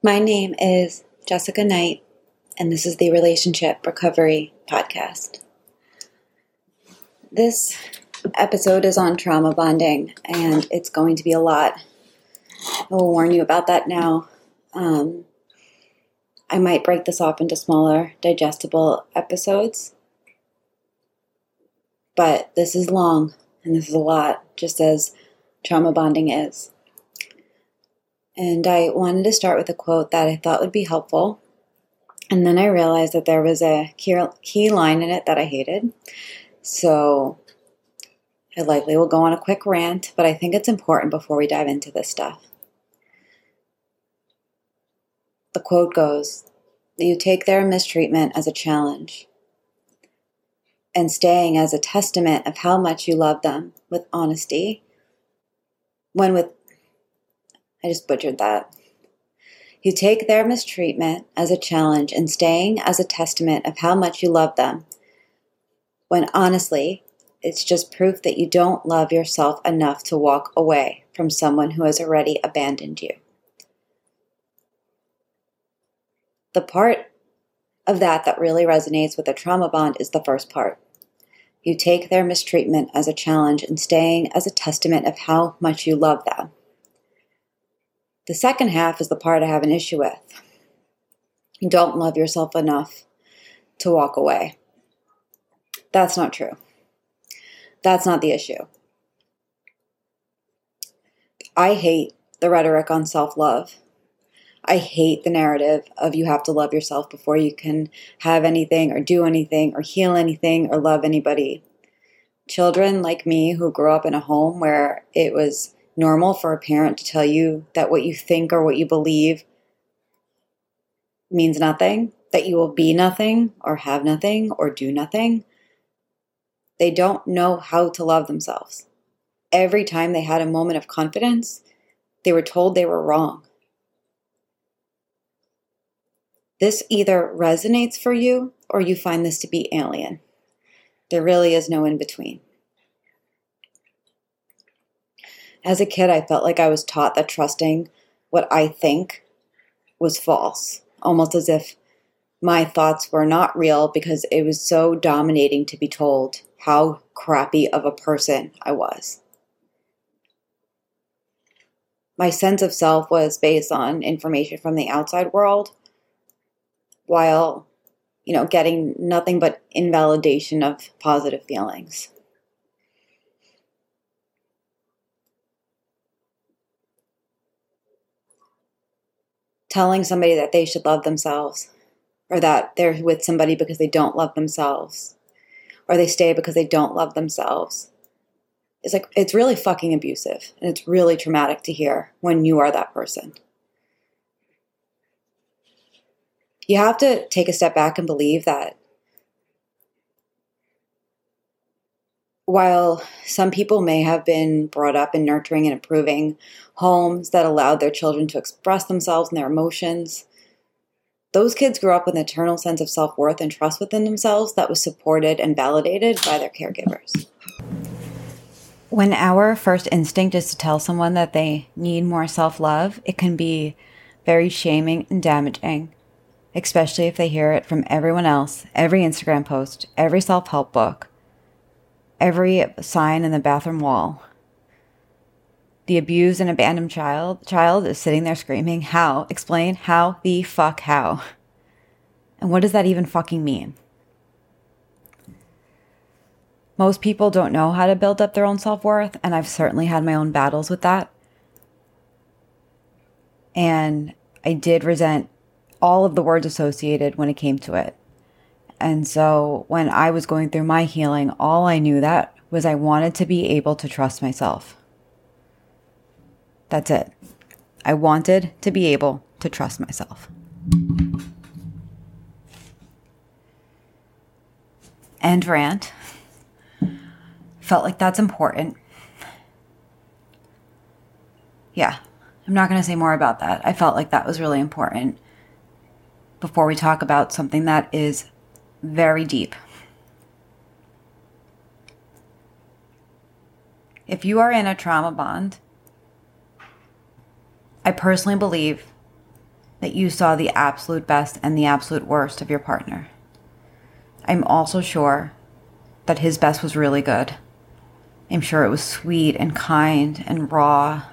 My name is Jessica Knight, and this is the Relationship Recovery Podcast. This episode is on trauma bonding, and it's going to be a lot. I will warn you about that now. Um, I might break this up into smaller, digestible episodes, but this is long and this is a lot, just as trauma bonding is. And I wanted to start with a quote that I thought would be helpful. And then I realized that there was a key line in it that I hated. So I likely will go on a quick rant, but I think it's important before we dive into this stuff. The quote goes You take their mistreatment as a challenge and staying as a testament of how much you love them with honesty when with I just butchered that. You take their mistreatment as a challenge and staying as a testament of how much you love them, when honestly, it's just proof that you don't love yourself enough to walk away from someone who has already abandoned you. The part of that that really resonates with the trauma bond is the first part. You take their mistreatment as a challenge and staying as a testament of how much you love them. The second half is the part I have an issue with. You don't love yourself enough to walk away. That's not true. That's not the issue. I hate the rhetoric on self love. I hate the narrative of you have to love yourself before you can have anything or do anything or heal anything or love anybody. Children like me who grew up in a home where it was normal for a parent to tell you that what you think or what you believe means nothing, that you will be nothing or have nothing or do nothing. They don't know how to love themselves. Every time they had a moment of confidence, they were told they were wrong. This either resonates for you or you find this to be alien. There really is no in between. As a kid, I felt like I was taught that trusting what I think was false, almost as if my thoughts were not real because it was so dominating to be told how crappy of a person I was. My sense of self was based on information from the outside world, while, you know, getting nothing but invalidation of positive feelings. Telling somebody that they should love themselves or that they're with somebody because they don't love themselves or they stay because they don't love themselves. It's like, it's really fucking abusive and it's really traumatic to hear when you are that person. You have to take a step back and believe that while some people may have been brought up in nurturing and approving homes that allowed their children to express themselves and their emotions, those kids grew up with an eternal sense of self worth and trust within themselves that was supported and validated by their caregivers. When our first instinct is to tell someone that they need more self love, it can be very shaming and damaging, especially if they hear it from everyone else, every Instagram post, every self help book every sign in the bathroom wall. The abused and abandoned child child is sitting there screaming, How? Explain how the fuck how? And what does that even fucking mean? Most people don't know how to build up their own self worth, and I've certainly had my own battles with that. And I did resent all of the words associated when it came to it. And so when I was going through my healing, all I knew that was I wanted to be able to trust myself. That's it. I wanted to be able to trust myself. End rant. Felt like that's important. Yeah, I'm not going to say more about that. I felt like that was really important before we talk about something that is very deep. If you are in a trauma bond, I personally believe that you saw the absolute best and the absolute worst of your partner. I'm also sure that his best was really good. I'm sure it was sweet and kind and raw,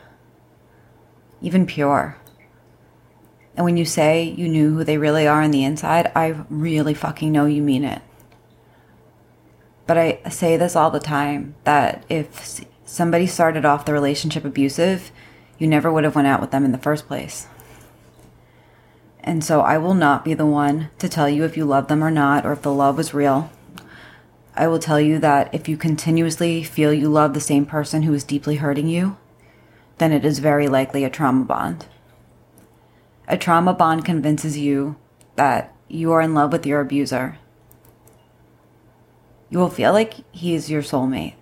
even pure. And when you say you knew who they really are on the inside, I really fucking know you mean it. But I say this all the time that if somebody started off the relationship abusive, you never would have went out with them in the first place. And so I will not be the one to tell you if you love them or not, or if the love was real. I will tell you that if you continuously feel you love the same person who is deeply hurting you, then it is very likely a trauma bond. A trauma bond convinces you that you are in love with your abuser. You will feel like he is your soulmate.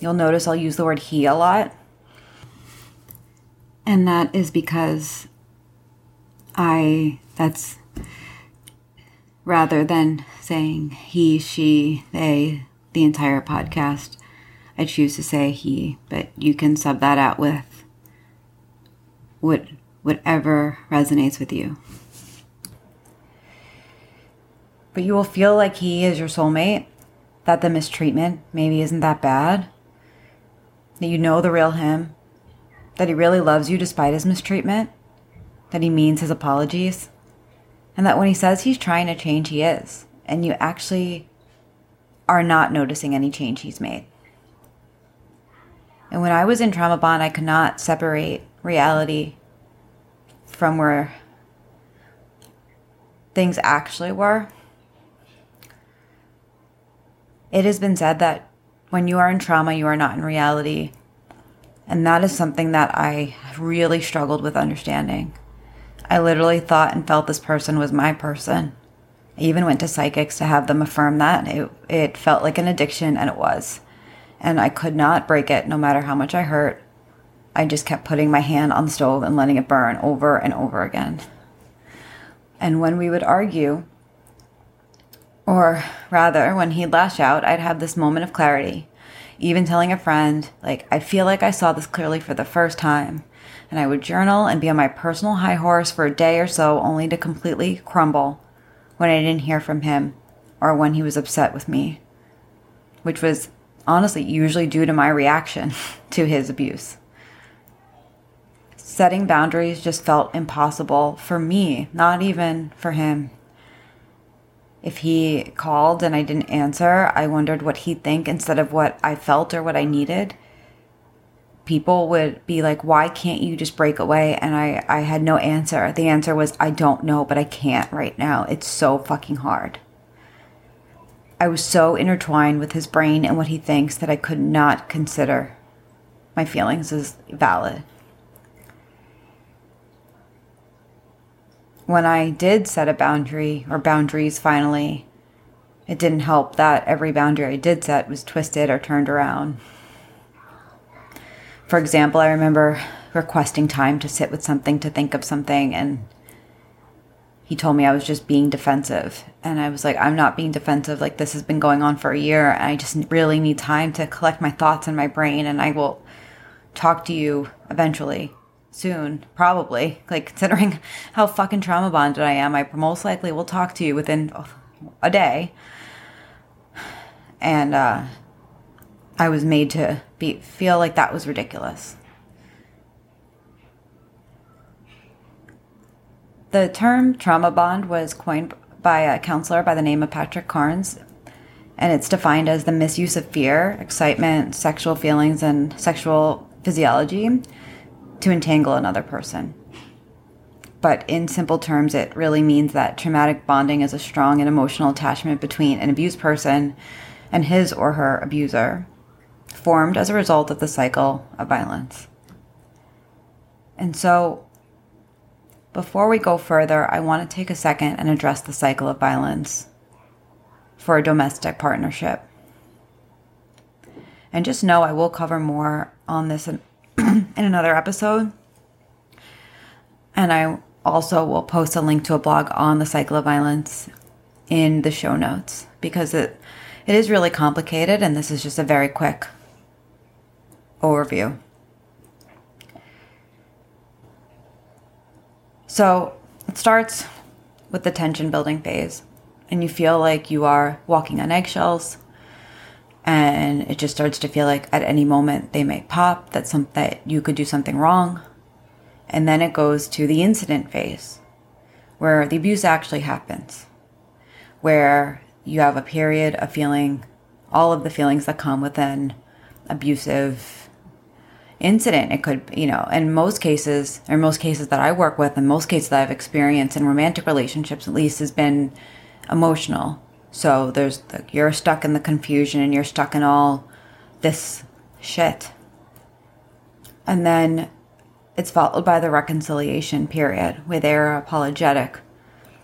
You'll notice I'll use the word he a lot. And that is because I, that's rather than saying he, she, they, the entire podcast, I choose to say he, but you can sub that out with what, whatever resonates with you. But you will feel like he is your soulmate, that the mistreatment maybe isn't that bad, that you know the real him, that he really loves you despite his mistreatment that he means his apologies, and that when he says he's trying to change, he is, and you actually are not noticing any change he's made. And when I was in trauma bond, I could not separate reality from where things actually were. It has been said that when you are in trauma, you are not in reality. And that is something that I really struggled with understanding. I literally thought and felt this person was my person. I even went to psychics to have them affirm that. It, it felt like an addiction, and it was. And I could not break it no matter how much I hurt. I just kept putting my hand on the stove and letting it burn over and over again. And when we would argue, or rather, when he'd lash out, I'd have this moment of clarity. Even telling a friend, like, I feel like I saw this clearly for the first time and I would journal and be on my personal high horse for a day or so, only to completely crumble when I didn't hear from him or when he was upset with me, which was honestly usually due to my reaction to his abuse. Setting boundaries just felt impossible for me, not even for him. If he called and I didn't answer, I wondered what he'd think instead of what I felt or what I needed people would be like, why can't you just break away? And I, I had no answer. The answer was, I don't know, but I can't right now. It's so fucking hard. I was so intertwined with his brain and what he thinks that I could not consider my feelings as valid. When I did set a boundary or boundaries finally, it didn't help that every boundary I did set was twisted or turned around. For example, I remember requesting time to sit with something, to think of something, and he told me I was just being defensive. And I was like, I'm not being defensive. Like, this has been going on for a year, and I just really need time to collect my thoughts in my brain, and I will talk to you eventually. Soon, probably. Like, considering how fucking trauma bonded I am, I most likely will talk to you within a day. And, uh, I was made to be, feel like that was ridiculous. The term trauma bond was coined by a counselor by the name of Patrick Carnes, and it's defined as the misuse of fear, excitement, sexual feelings, and sexual physiology to entangle another person. But in simple terms, it really means that traumatic bonding is a strong and emotional attachment between an abused person and his or her abuser formed as a result of the cycle of violence. And so, before we go further, I want to take a second and address the cycle of violence for a domestic partnership. And just know I will cover more on this in another episode. And I also will post a link to a blog on the cycle of violence in the show notes because it it is really complicated and this is just a very quick overview. So, it starts with the tension building phase, and you feel like you are walking on eggshells, and it just starts to feel like at any moment they may pop that some that you could do something wrong, and then it goes to the incident phase, where the abuse actually happens, where you have a period of feeling all of the feelings that come with an abusive incident. It could, you know, in most cases, or most cases that I work with, and most cases that I've experienced in romantic relationships, at least, has been emotional. So there's the, you're stuck in the confusion and you're stuck in all this shit. And then it's followed by the reconciliation period where they're apologetic.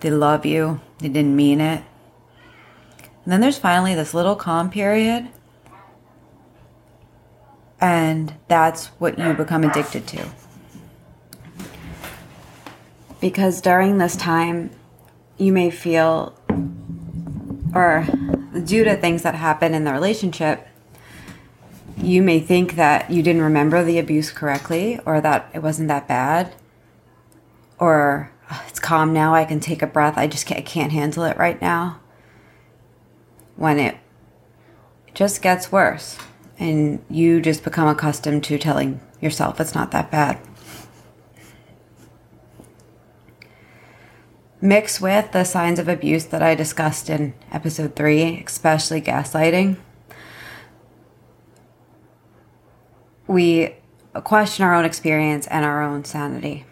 They love you, they didn't mean it. And then there's finally this little calm period. And that's what you become addicted to. Because during this time, you may feel, or due to things that happen in the relationship, you may think that you didn't remember the abuse correctly or that it wasn't that bad or oh, it's calm now i can take a breath i just can't, I can't handle it right now when it just gets worse and you just become accustomed to telling yourself it's not that bad. Mix with the signs of abuse that I discussed in episode three, especially gaslighting. We question our own experience and our own sanity.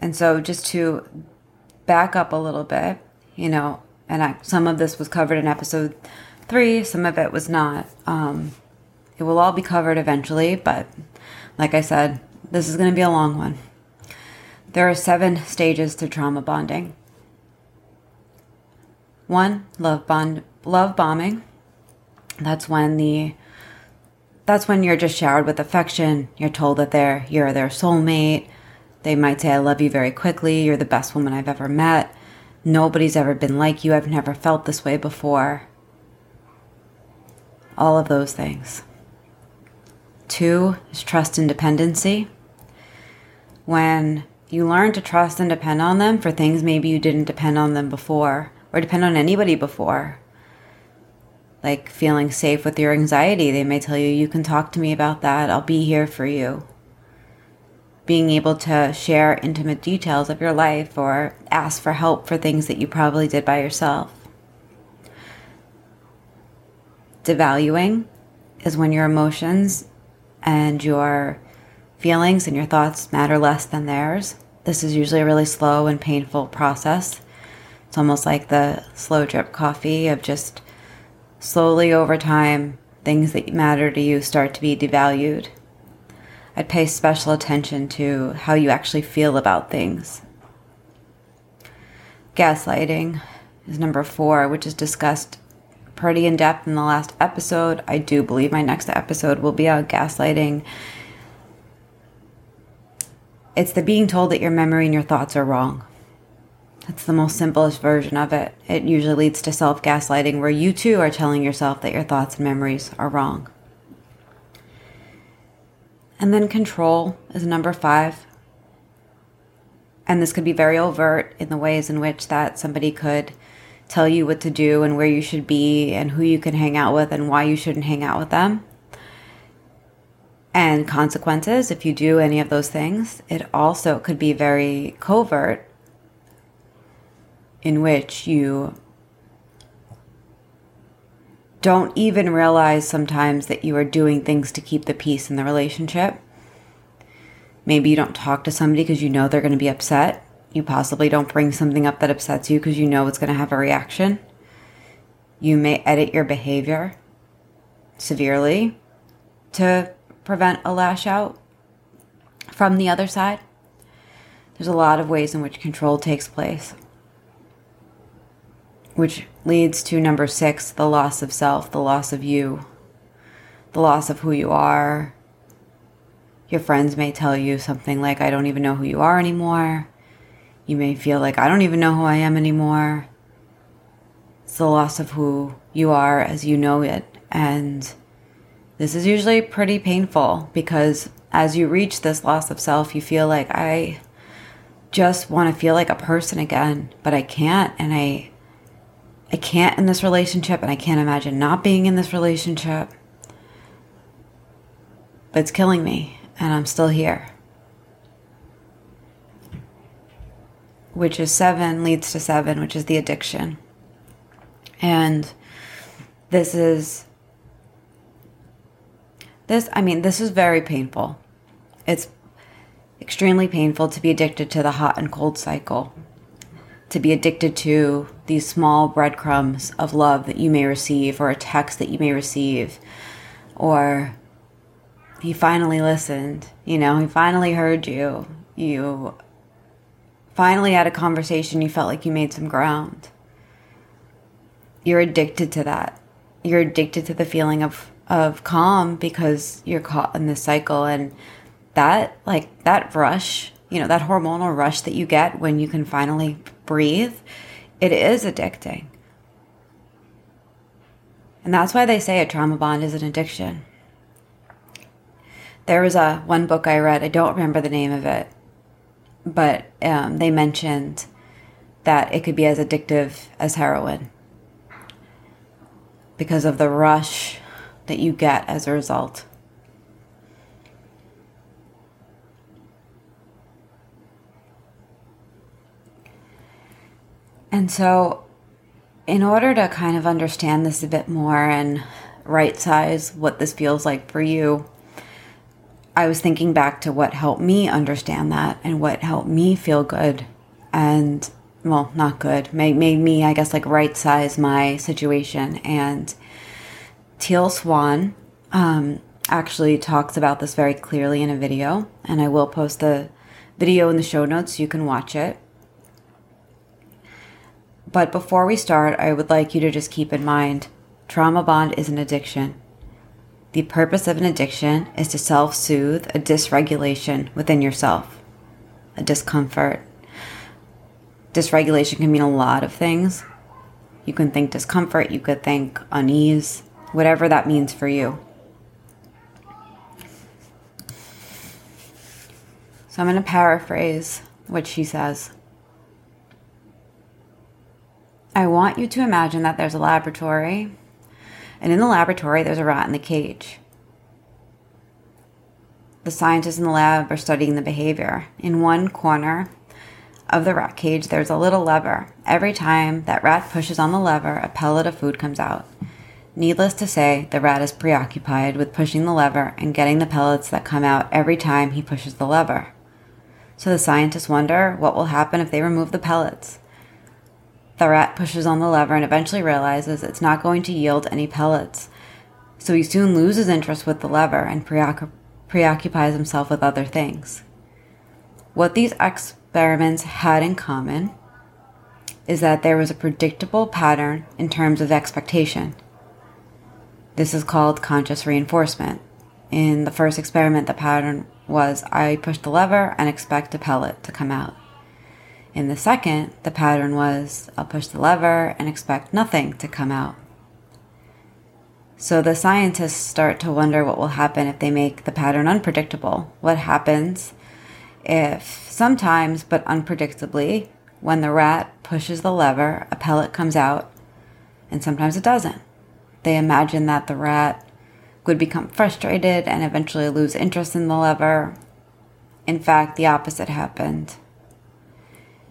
And so, just to back up a little bit, you know, and I, some of this was covered in episode three, some of it was not. Um, it will all be covered eventually, but like I said, this is going to be a long one. There are seven stages to trauma bonding. One, love bond, love bombing. That's when the that's when you're just showered with affection. You're told that they're you're their soulmate. They might say, "I love you" very quickly. You're the best woman I've ever met. Nobody's ever been like you. I've never felt this way before. All of those things. Two is trust and dependency. When you learn to trust and depend on them for things maybe you didn't depend on them before or depend on anybody before. Like feeling safe with your anxiety. They may tell you, you can talk to me about that. I'll be here for you being able to share intimate details of your life or ask for help for things that you probably did by yourself. Devaluing is when your emotions and your feelings and your thoughts matter less than theirs. This is usually a really slow and painful process. It's almost like the slow drip coffee of just slowly over time, things that matter to you start to be devalued I'd pay special attention to how you actually feel about things. Gaslighting is number four, which is discussed pretty in depth in the last episode. I do believe my next episode will be on gaslighting. It's the being told that your memory and your thoughts are wrong. That's the most simplest version of it. It usually leads to self gaslighting, where you too are telling yourself that your thoughts and memories are wrong. And then control is number five. And this could be very overt in the ways in which that somebody could tell you what to do and where you should be and who you can hang out with and why you shouldn't hang out with them. And consequences if you do any of those things. It also could be very covert in which you don't even realize sometimes that you are doing things to keep the peace in the relationship. Maybe you don't talk to somebody because you know they're going to be upset. You possibly don't bring something up that upsets you because you know it's going to have a reaction. You may edit your behavior severely to prevent a lash out from the other side. There's a lot of ways in which control takes place which leads to number six the loss of self, the loss of you, the loss of who you are. Your friends may tell you something like, I don't even know who you are anymore. You may feel like, I don't even know who I am anymore. It's the loss of who you are as you know it. And this is usually pretty painful because as you reach this loss of self, you feel like, I. just want to feel like a person again, but I can't and I I can't in this relationship and I can't imagine not being in this relationship. But it's killing me and I'm still here. Which is 7 leads to 7, which is the addiction. And this is this I mean, this is very painful. It's extremely painful to be addicted to the hot and cold cycle, to be addicted to these small breadcrumbs of love that you may receive, or a text that you may receive, or he finally listened, you know, he finally heard you, you finally had a conversation, you felt like you made some ground. You're addicted to that. You're addicted to the feeling of, of calm because you're caught in this cycle. And that like that rush you know that hormonal rush that you get when you can finally breathe it is addicting. And that's why they say a trauma bond is an addiction. There was a one book i read i don't remember the name of it but um, they mentioned that it could be as addictive as heroin because of the rush that you get as a result And so, in order to kind of understand this a bit more and right size what this feels like for you, I was thinking back to what helped me understand that and what helped me feel good and, well, not good, made, made me, I guess, like right size my situation. And Teal Swan um, actually talks about this very clearly in a video, and I will post the video in the show notes so you can watch it. But before we start, I would like you to just keep in mind trauma bond is an addiction. The purpose of an addiction is to self soothe a dysregulation within yourself, a discomfort. Dysregulation can mean a lot of things. You can think discomfort, you could think unease, whatever that means for you. So I'm going to paraphrase what she says. I want you to imagine that there's a laboratory, and in the laboratory, there's a rat in the cage. The scientists in the lab are studying the behavior. In one corner of the rat cage, there's a little lever. Every time that rat pushes on the lever, a pellet of food comes out. Needless to say, the rat is preoccupied with pushing the lever and getting the pellets that come out every time he pushes the lever. So the scientists wonder what will happen if they remove the pellets. The rat pushes on the lever and eventually realizes it's not going to yield any pellets. So he soon loses interest with the lever and preoccupies himself with other things. What these experiments had in common is that there was a predictable pattern in terms of expectation. This is called conscious reinforcement. In the first experiment, the pattern was I push the lever and expect a pellet to come out. In the second, the pattern was I'll push the lever and expect nothing to come out. So the scientists start to wonder what will happen if they make the pattern unpredictable. What happens if sometimes, but unpredictably, when the rat pushes the lever, a pellet comes out, and sometimes it doesn't. They imagine that the rat would become frustrated and eventually lose interest in the lever. In fact, the opposite happened.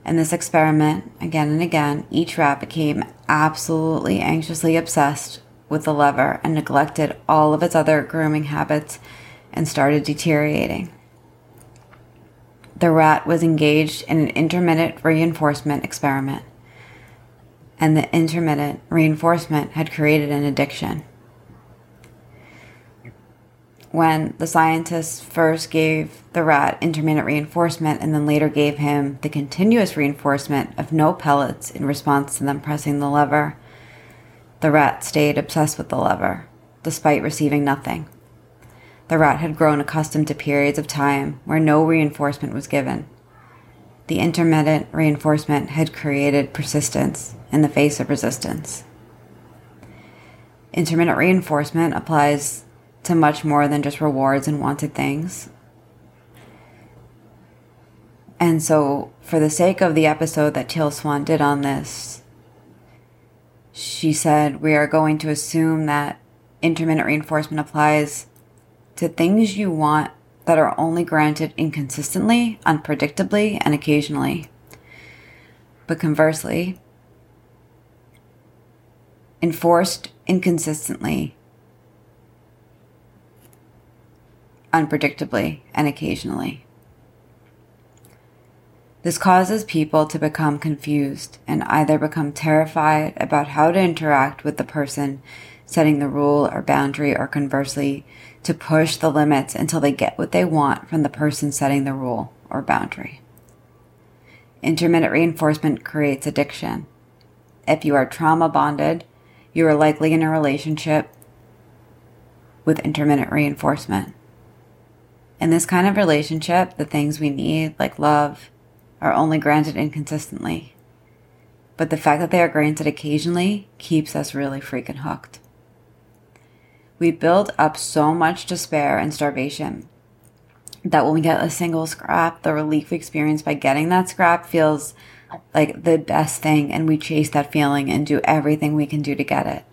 In this experiment, again and again, each rat became absolutely anxiously obsessed with the lever and neglected all of its other grooming habits and started deteriorating. The rat was engaged in an intermittent reinforcement experiment, and the intermittent reinforcement had created an addiction when the scientists first gave the rat intermittent reinforcement and then later gave him the continuous reinforcement of no pellets in response to them pressing the lever, the rat stayed obsessed with the lever, despite receiving nothing. The rat had grown accustomed to periods of time where no reinforcement was given. The intermittent reinforcement had created persistence in the face of resistance. Intermittent reinforcement applies to much more than just rewards and wanted things. And so, for the sake of the episode that Teal Swan did on this, she said, We are going to assume that intermittent reinforcement applies to things you want that are only granted inconsistently, unpredictably, and occasionally. But conversely, enforced inconsistently, unpredictably, and occasionally. This causes people to become confused and either become terrified about how to interact with the person setting the rule or boundary, or conversely, to push the limits until they get what they want from the person setting the rule or boundary. Intermittent reinforcement creates addiction. If you are trauma bonded, you are likely in a relationship with intermittent reinforcement. In this kind of relationship, the things we need, like love, are only granted inconsistently. But the fact that they are granted occasionally keeps us really freaking hooked. We build up so much despair and starvation that when we get a single scrap, the relief we experience by getting that scrap feels like the best thing, and we chase that feeling and do everything we can do to get it.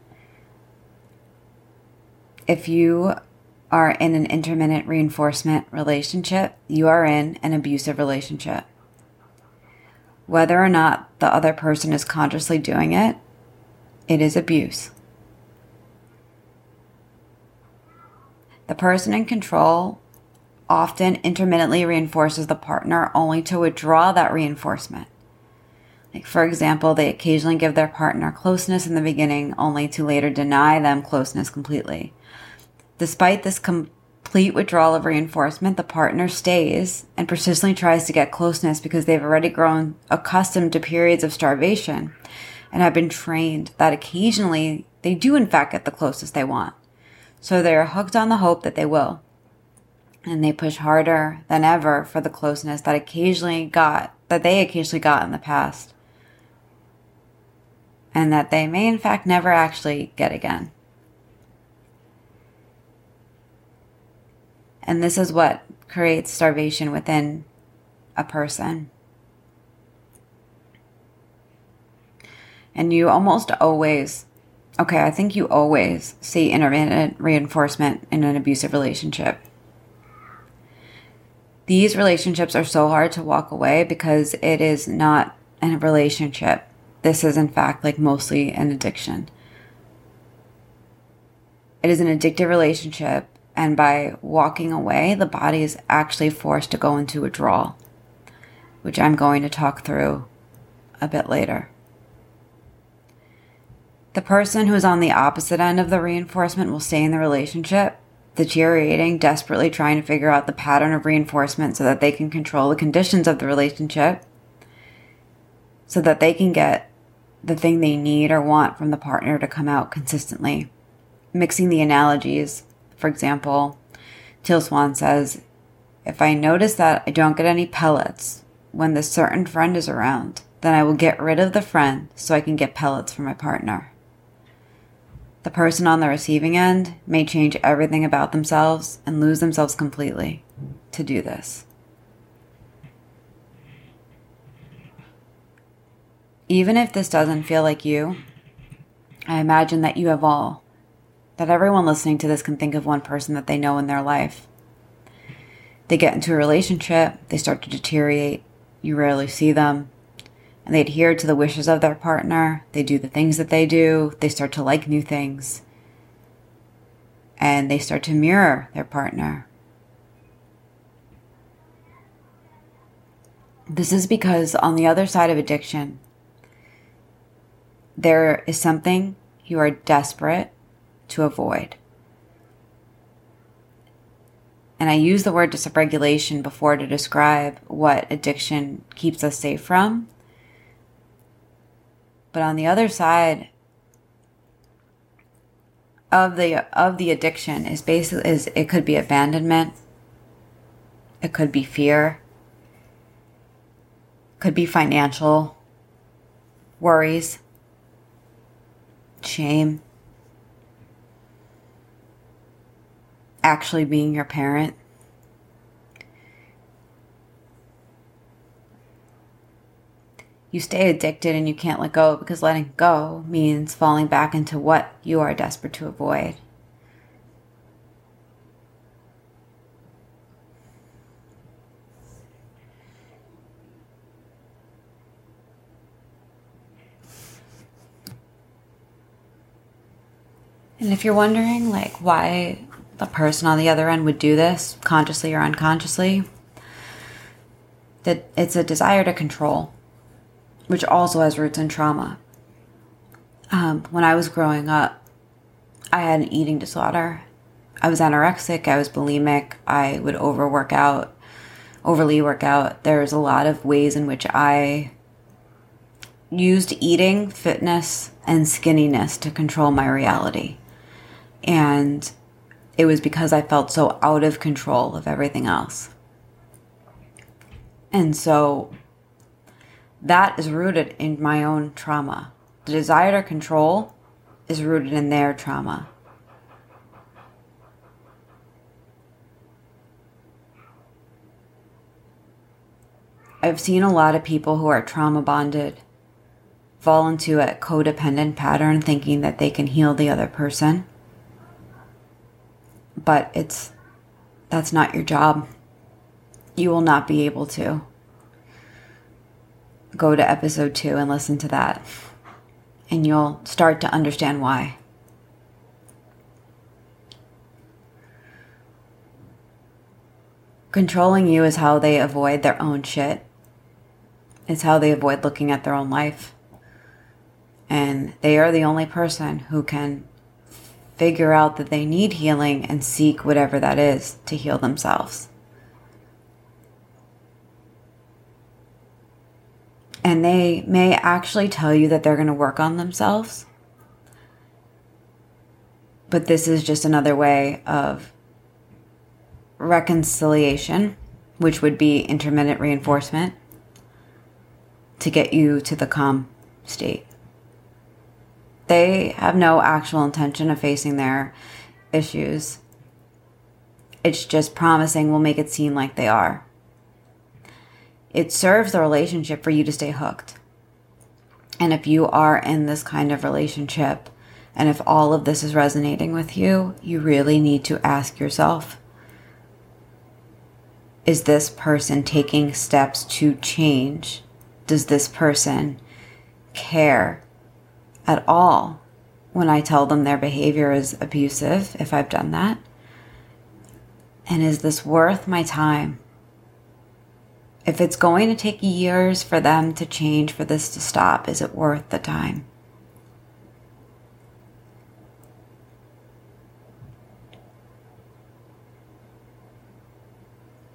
If you are in an intermittent reinforcement relationship, you are in an abusive relationship. Whether or not the other person is consciously doing it, it is abuse. The person in control often intermittently reinforces the partner only to withdraw that reinforcement. Like, for example, they occasionally give their partner closeness in the beginning only to later deny them closeness completely. Despite this complete withdrawal of reinforcement, the partner stays and persistently tries to get closeness because they've already grown accustomed to periods of starvation and have been trained that occasionally they do, in fact, get the closest they want. So they are hooked on the hope that they will. And they push harder than ever for the closeness that occasionally got, that they occasionally got in the past. And that they may, in fact, never actually get again. And this is what creates starvation within a person. And you almost always Okay, I think you always see intermittent reinforcement in an abusive relationship. These relationships are so hard to walk away because it is not a relationship. This is, in fact, like mostly an addiction. It is an addictive relationship, and by walking away, the body is actually forced to go into withdrawal, which I'm going to talk through a bit later. The person who's on the opposite end of the reinforcement will stay in the relationship, deteriorating, desperately trying to figure out the pattern of reinforcement so that they can control the conditions of the relationship, so that they can get the thing they need or want from the partner to come out consistently. Mixing the analogies, for example, Teal Swan says, If I notice that I don't get any pellets when this certain friend is around, then I will get rid of the friend so I can get pellets for my partner. The person on the receiving end may change everything about themselves and lose themselves completely to do this. Even if this doesn't feel like you, I imagine that you have all, that everyone listening to this can think of one person that they know in their life. They get into a relationship, they start to deteriorate, you rarely see them, and they adhere to the wishes of their partner. They do the things that they do. They start to like new things. And they start to mirror their partner. This is because on the other side of addiction, there is something you are desperate to avoid. And I use the word dysregulation before to describe what addiction keeps us safe from but on the other side of the of the addiction is basically is it could be abandonment. It could be fear. Could be financial worries, shame, actually being your parent. You stay addicted and you can't let go because letting go means falling back into what you are desperate to avoid. And if you're wondering, like, why the person on the other end would do this, consciously or unconsciously, that it's a desire to control, which also has roots in trauma. Um, when I was growing up, I had an eating disorder. I was anorexic, I was bulimic, I would overwork out, overly work out. There's a lot of ways in which I used eating, fitness, and skinniness to control my reality. And it was because I felt so out of control of everything else. And so that is rooted in my own trauma. The desire to control is rooted in their trauma. I've seen a lot of people who are trauma bonded fall into a codependent pattern thinking that they can heal the other person but it's that's not your job. You will not be able to. Go to episode 2 and listen to that. And you'll start to understand why. Controlling you is how they avoid their own shit. It's how they avoid looking at their own life. And they are the only person who can figure out that they need healing and seek whatever that is to heal themselves. And they may actually tell you that they're going to work on themselves. But this is just another way of reconciliation, which would be intermittent reinforcement to get you to the calm state. They have no actual intention of facing their issues. It's just promising will make it seem like they are. It serves the relationship for you to stay hooked. And if you are in this kind of relationship, and if all of this is resonating with you, you really need to ask yourself Is this person taking steps to change? Does this person care at all when I tell them their behavior is abusive, if I've done that? And is this worth my time? If it's going to take years for them to change, for this to stop, is it worth the time?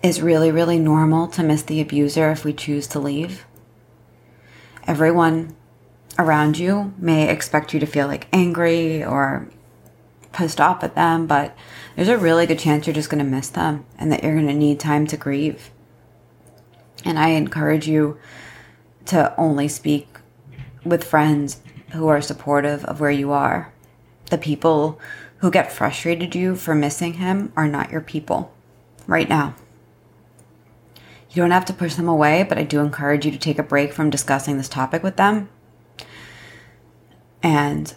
Is really, really normal to miss the abuser if we choose to leave. Everyone around you may expect you to feel like angry or pissed off at them, but there's a really good chance you're just going to miss them and that you're going to need time to grieve. And I encourage you to only speak with friends who are supportive of where you are. The people who get frustrated you for missing him are not your people right now. You don't have to push them away, but I do encourage you to take a break from discussing this topic with them and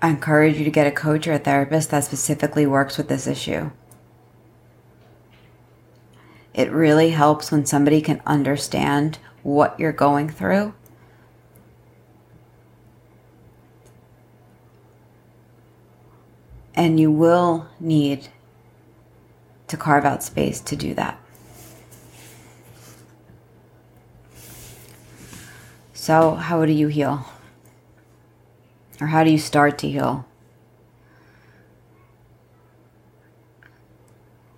I encourage you to get a coach or a therapist that specifically works with this issue. It really helps when somebody can understand what you're going through. And you will need to carve out space to do that. So, how do you heal? Or how do you start to heal?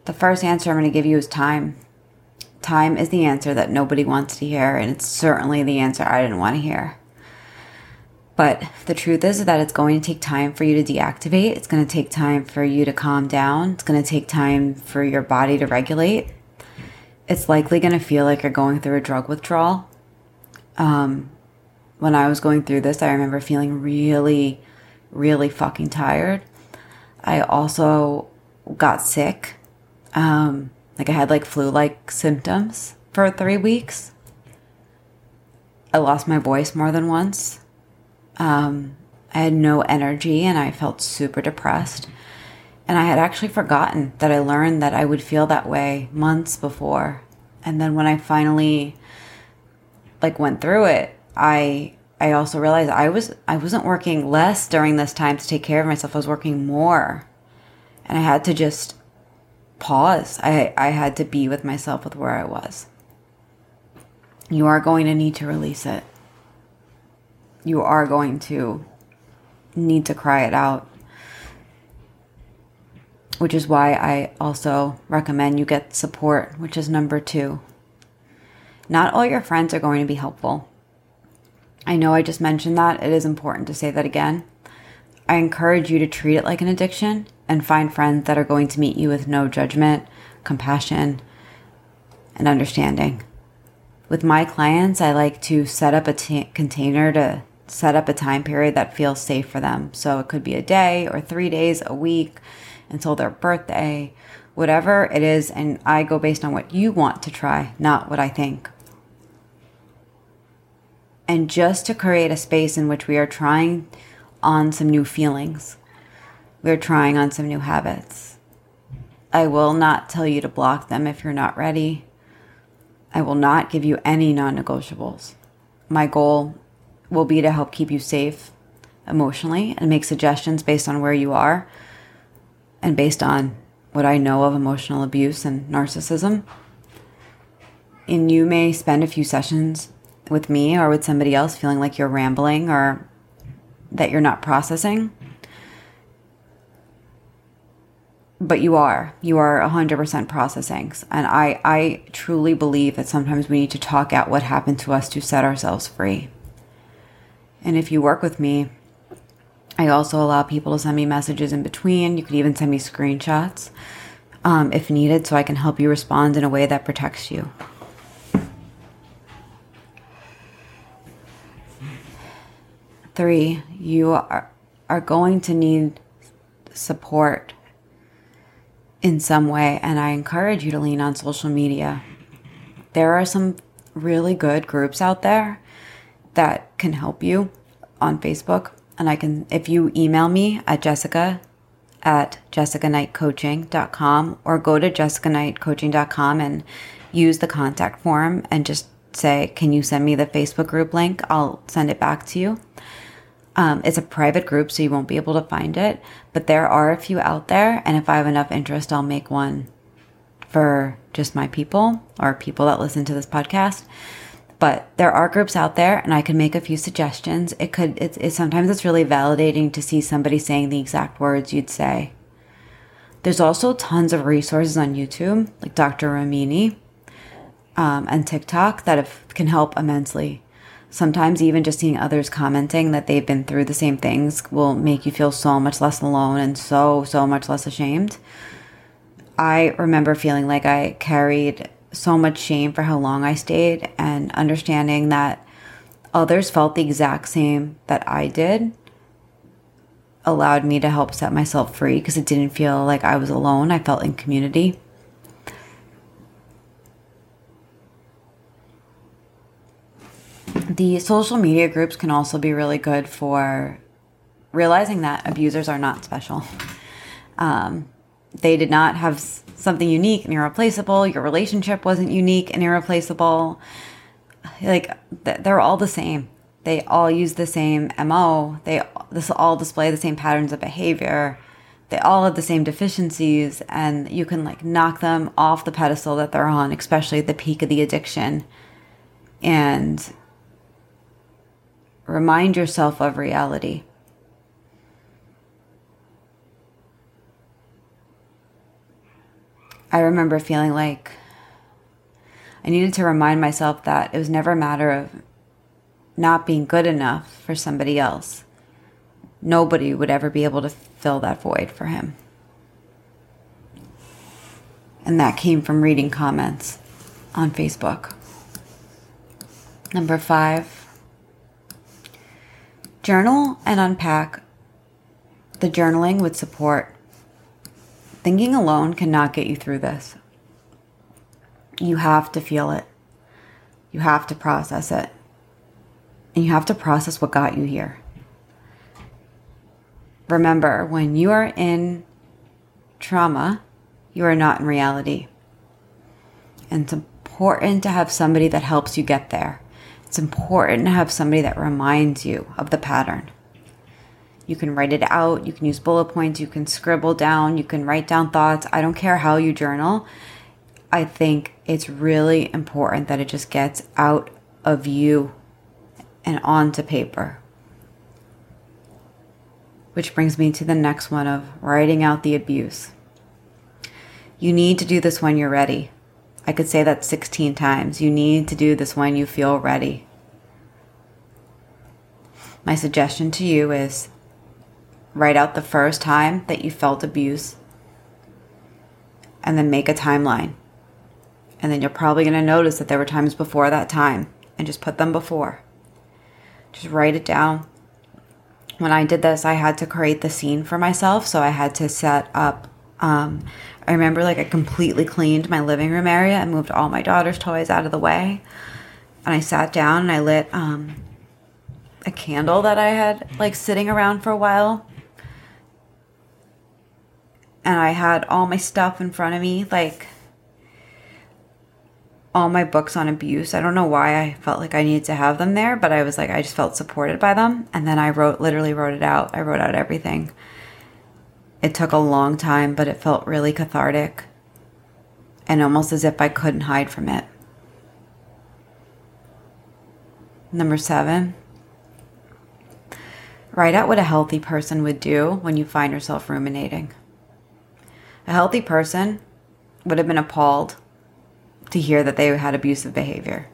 The first answer I'm going to give you is time. Time is the answer that nobody wants to hear, and it's certainly the answer I didn't want to hear. But the truth is that it's going to take time for you to deactivate. It's going to take time for you to calm down. It's going to take time for your body to regulate. It's likely going to feel like you're going through a drug withdrawal. Um, when I was going through this, I remember feeling really, really fucking tired. I also got sick. Um, like I had like flu like symptoms for three weeks. I lost my voice more than once. Um, I had no energy and I felt super depressed. And I had actually forgotten that I learned that I would feel that way months before. And then when I finally like went through it, I I also realized I was I wasn't working less during this time to take care of myself. I was working more. And I had to just pause. I I had to be with myself with where I was. You are going to need to release it. You are going to need to cry it out. Which is why I also recommend you get support, which is number 2. Not all your friends are going to be helpful I know I just mentioned that. It is important to say that again. I encourage you to treat it like an addiction and find friends that are going to meet you with no judgment, compassion, and understanding. With my clients, I like to set up a t- container to set up a time period that feels safe for them. So it could be a day or three days, a week until their birthday, whatever it is. And I go based on what you want to try, not what I think and just to create a space in which we are trying on some new feelings. We're trying on some new habits. I will not tell you to block them if you're not ready. I will not give you any non negotiables. My goal will be to help keep you safe emotionally and make suggestions based on where you are and based on what I know of emotional abuse and narcissism. And you may spend a few sessions with me or with somebody else feeling like you're rambling or that you're not processing. But you are. You are 100% processing. And I, I truly believe that sometimes we need to talk out what happened to us to set ourselves free. And if you work with me, I also allow people to send me messages in between. You could even send me screenshots um, if needed so I can help you respond in a way that protects you. Three, you are, are going to need support in some way, and I encourage you to lean on social media. There are some really good groups out there that can help you on Facebook. And I can, if you email me at jessica at jessicaknightcoaching.com or go to jessicaknightcoaching.com and use the contact form and just say, Can you send me the Facebook group link? I'll send it back to you. Um, it's a private group, so you won't be able to find it, but there are a few out there. And if I have enough interest, I'll make one for just my people or people that listen to this podcast. But there are groups out there, and I can make a few suggestions. It could, it's, sometimes it's really validating to see somebody saying the exact words you'd say. There's also tons of resources on YouTube, like Dr. Ramani um, and TikTok, that have, can help immensely sometimes even just seeing others commenting that they've been through the same things will make you feel so much less alone and so, so much less ashamed. I remember feeling like I carried so much shame for how long I stayed and understanding that others felt the exact same that I did allowed me to help set myself free because it didn't feel like I was alone. I felt in community. The social media groups can also be really good for realizing that abusers are not special. Um, they did not have something unique and irreplaceable. Your relationship wasn't unique and irreplaceable. Like they're all the same. They all use the same MO. They this all display the same patterns of behavior. They all have the same deficiencies, and you can like knock them off the pedestal that they're on, especially at the peak of the addiction. And Remind yourself of reality. I remember feeling like I needed to remind myself that it was never a matter of not being good enough for somebody else. Nobody would ever be able to fill that void for him. And that came from reading comments on Facebook. Number five, Journal and unpack. The journaling would support. Thinking alone cannot get you through this. You have to feel it. You have to process it. And you have to process what got you here. Remember, when you are in trauma, you are not in reality. And it's important to have somebody that helps you get there. It's important to have somebody that reminds you of the pattern. You can write it out, you can use bullet points, you can scribble down, you can write down thoughts. I don't care how you journal. I think it's really important that it just gets out of you and onto paper. Which brings me to the next one of writing out the abuse. You need to do this when you're ready. I could say that 16 times. You need to do this when you feel ready. My suggestion to you is write out the first time that you felt abuse and then make a timeline. And then you're probably going to notice that there were times before that time and just put them before. Just write it down. When I did this, I had to create the scene for myself. So I had to set up um, I remember like I completely cleaned my living room area and moved all my daughter's toys out of the way. And I sat down and I lit um, a candle that I had like sitting around for a while. And I had all my stuff in front of me, like all my books on abuse. I don't know why I felt like I needed to have them there, but I was like, I just felt supported by them. And then I wrote, literally wrote it out. I wrote out everything. It took a long time, but it felt really cathartic and almost as if I couldn't hide from it. Number seven, write out what a healthy person would do when you find yourself ruminating. A healthy person would have been appalled to hear that they had abusive behavior.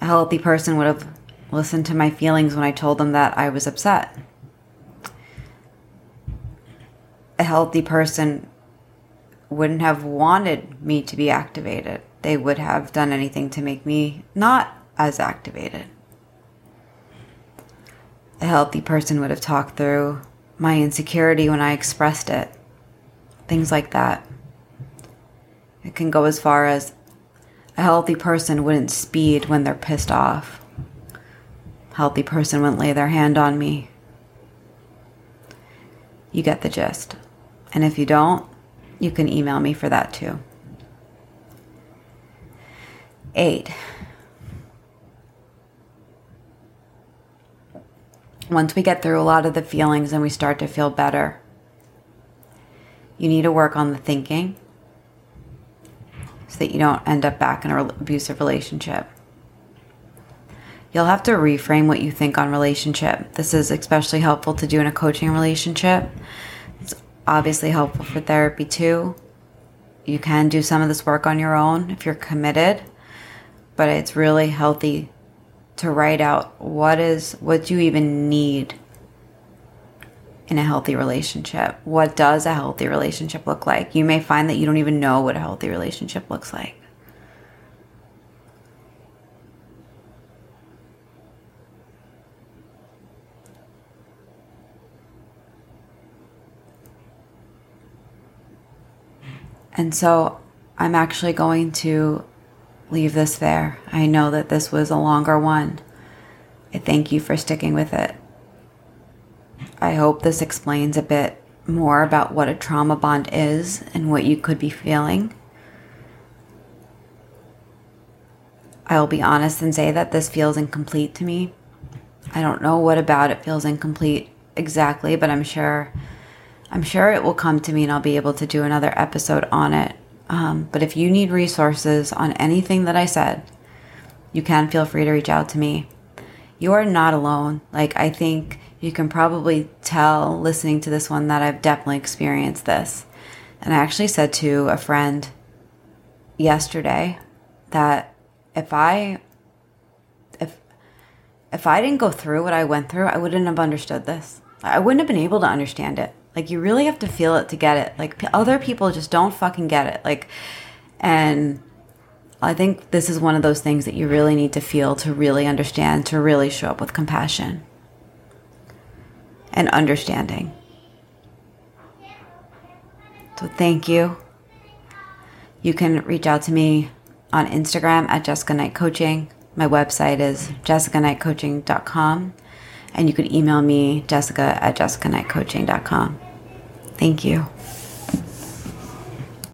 A healthy person would have listened to my feelings when I told them that I was upset. a healthy person wouldn't have wanted me to be activated. They would have done anything to make me not as activated. A healthy person would have talked through my insecurity when I expressed it. Things like that. It can go as far as a healthy person wouldn't speed when they're pissed off. A healthy person wouldn't lay their hand on me. You get the gist. And if you don't, you can email me for that too. Eight. Once we get through a lot of the feelings and we start to feel better, you need to work on the thinking so that you don't end up back in an abusive relationship. You'll have to reframe what you think on relationship. This is especially helpful to do in a coaching relationship It's obviously helpful for therapy too. You can do some of this work on your own if you're committed, but it's really healthy to write out what is what you even need in a healthy relationship. What does a healthy relationship look like? You may find that you don't even know what a healthy relationship looks like. And so I'm actually going to leave this there. I know that this was a longer one. I thank you for sticking with it. I hope this explains a bit more about what a trauma bond is and what you could be feeling. I'll be honest and say that this feels incomplete to me. I don't know what about it feels incomplete exactly, but I'm sure I'm sure it will come to me and I'll be able to do another episode on it. Um, but if you need resources on anything that I said, you can feel free to reach out to me. You are not alone. Like, I think you can probably tell listening to this one that I've definitely experienced this. And I actually said to a friend yesterday that if I if if I didn't go through what I went through, I wouldn't have understood this. I wouldn't have been able to understand it. Like you really have to feel it to get it. Like other people just don't fucking get it. Like, and I think this is one of those things that you really need to feel to really understand, to really show up with compassion and understanding. So thank you. You can reach out to me on Instagram at Jessica Knight Coaching. My website is jessicaknightcoaching.com and you can email me jessica at jessicaknightcoaching.com. Thank you.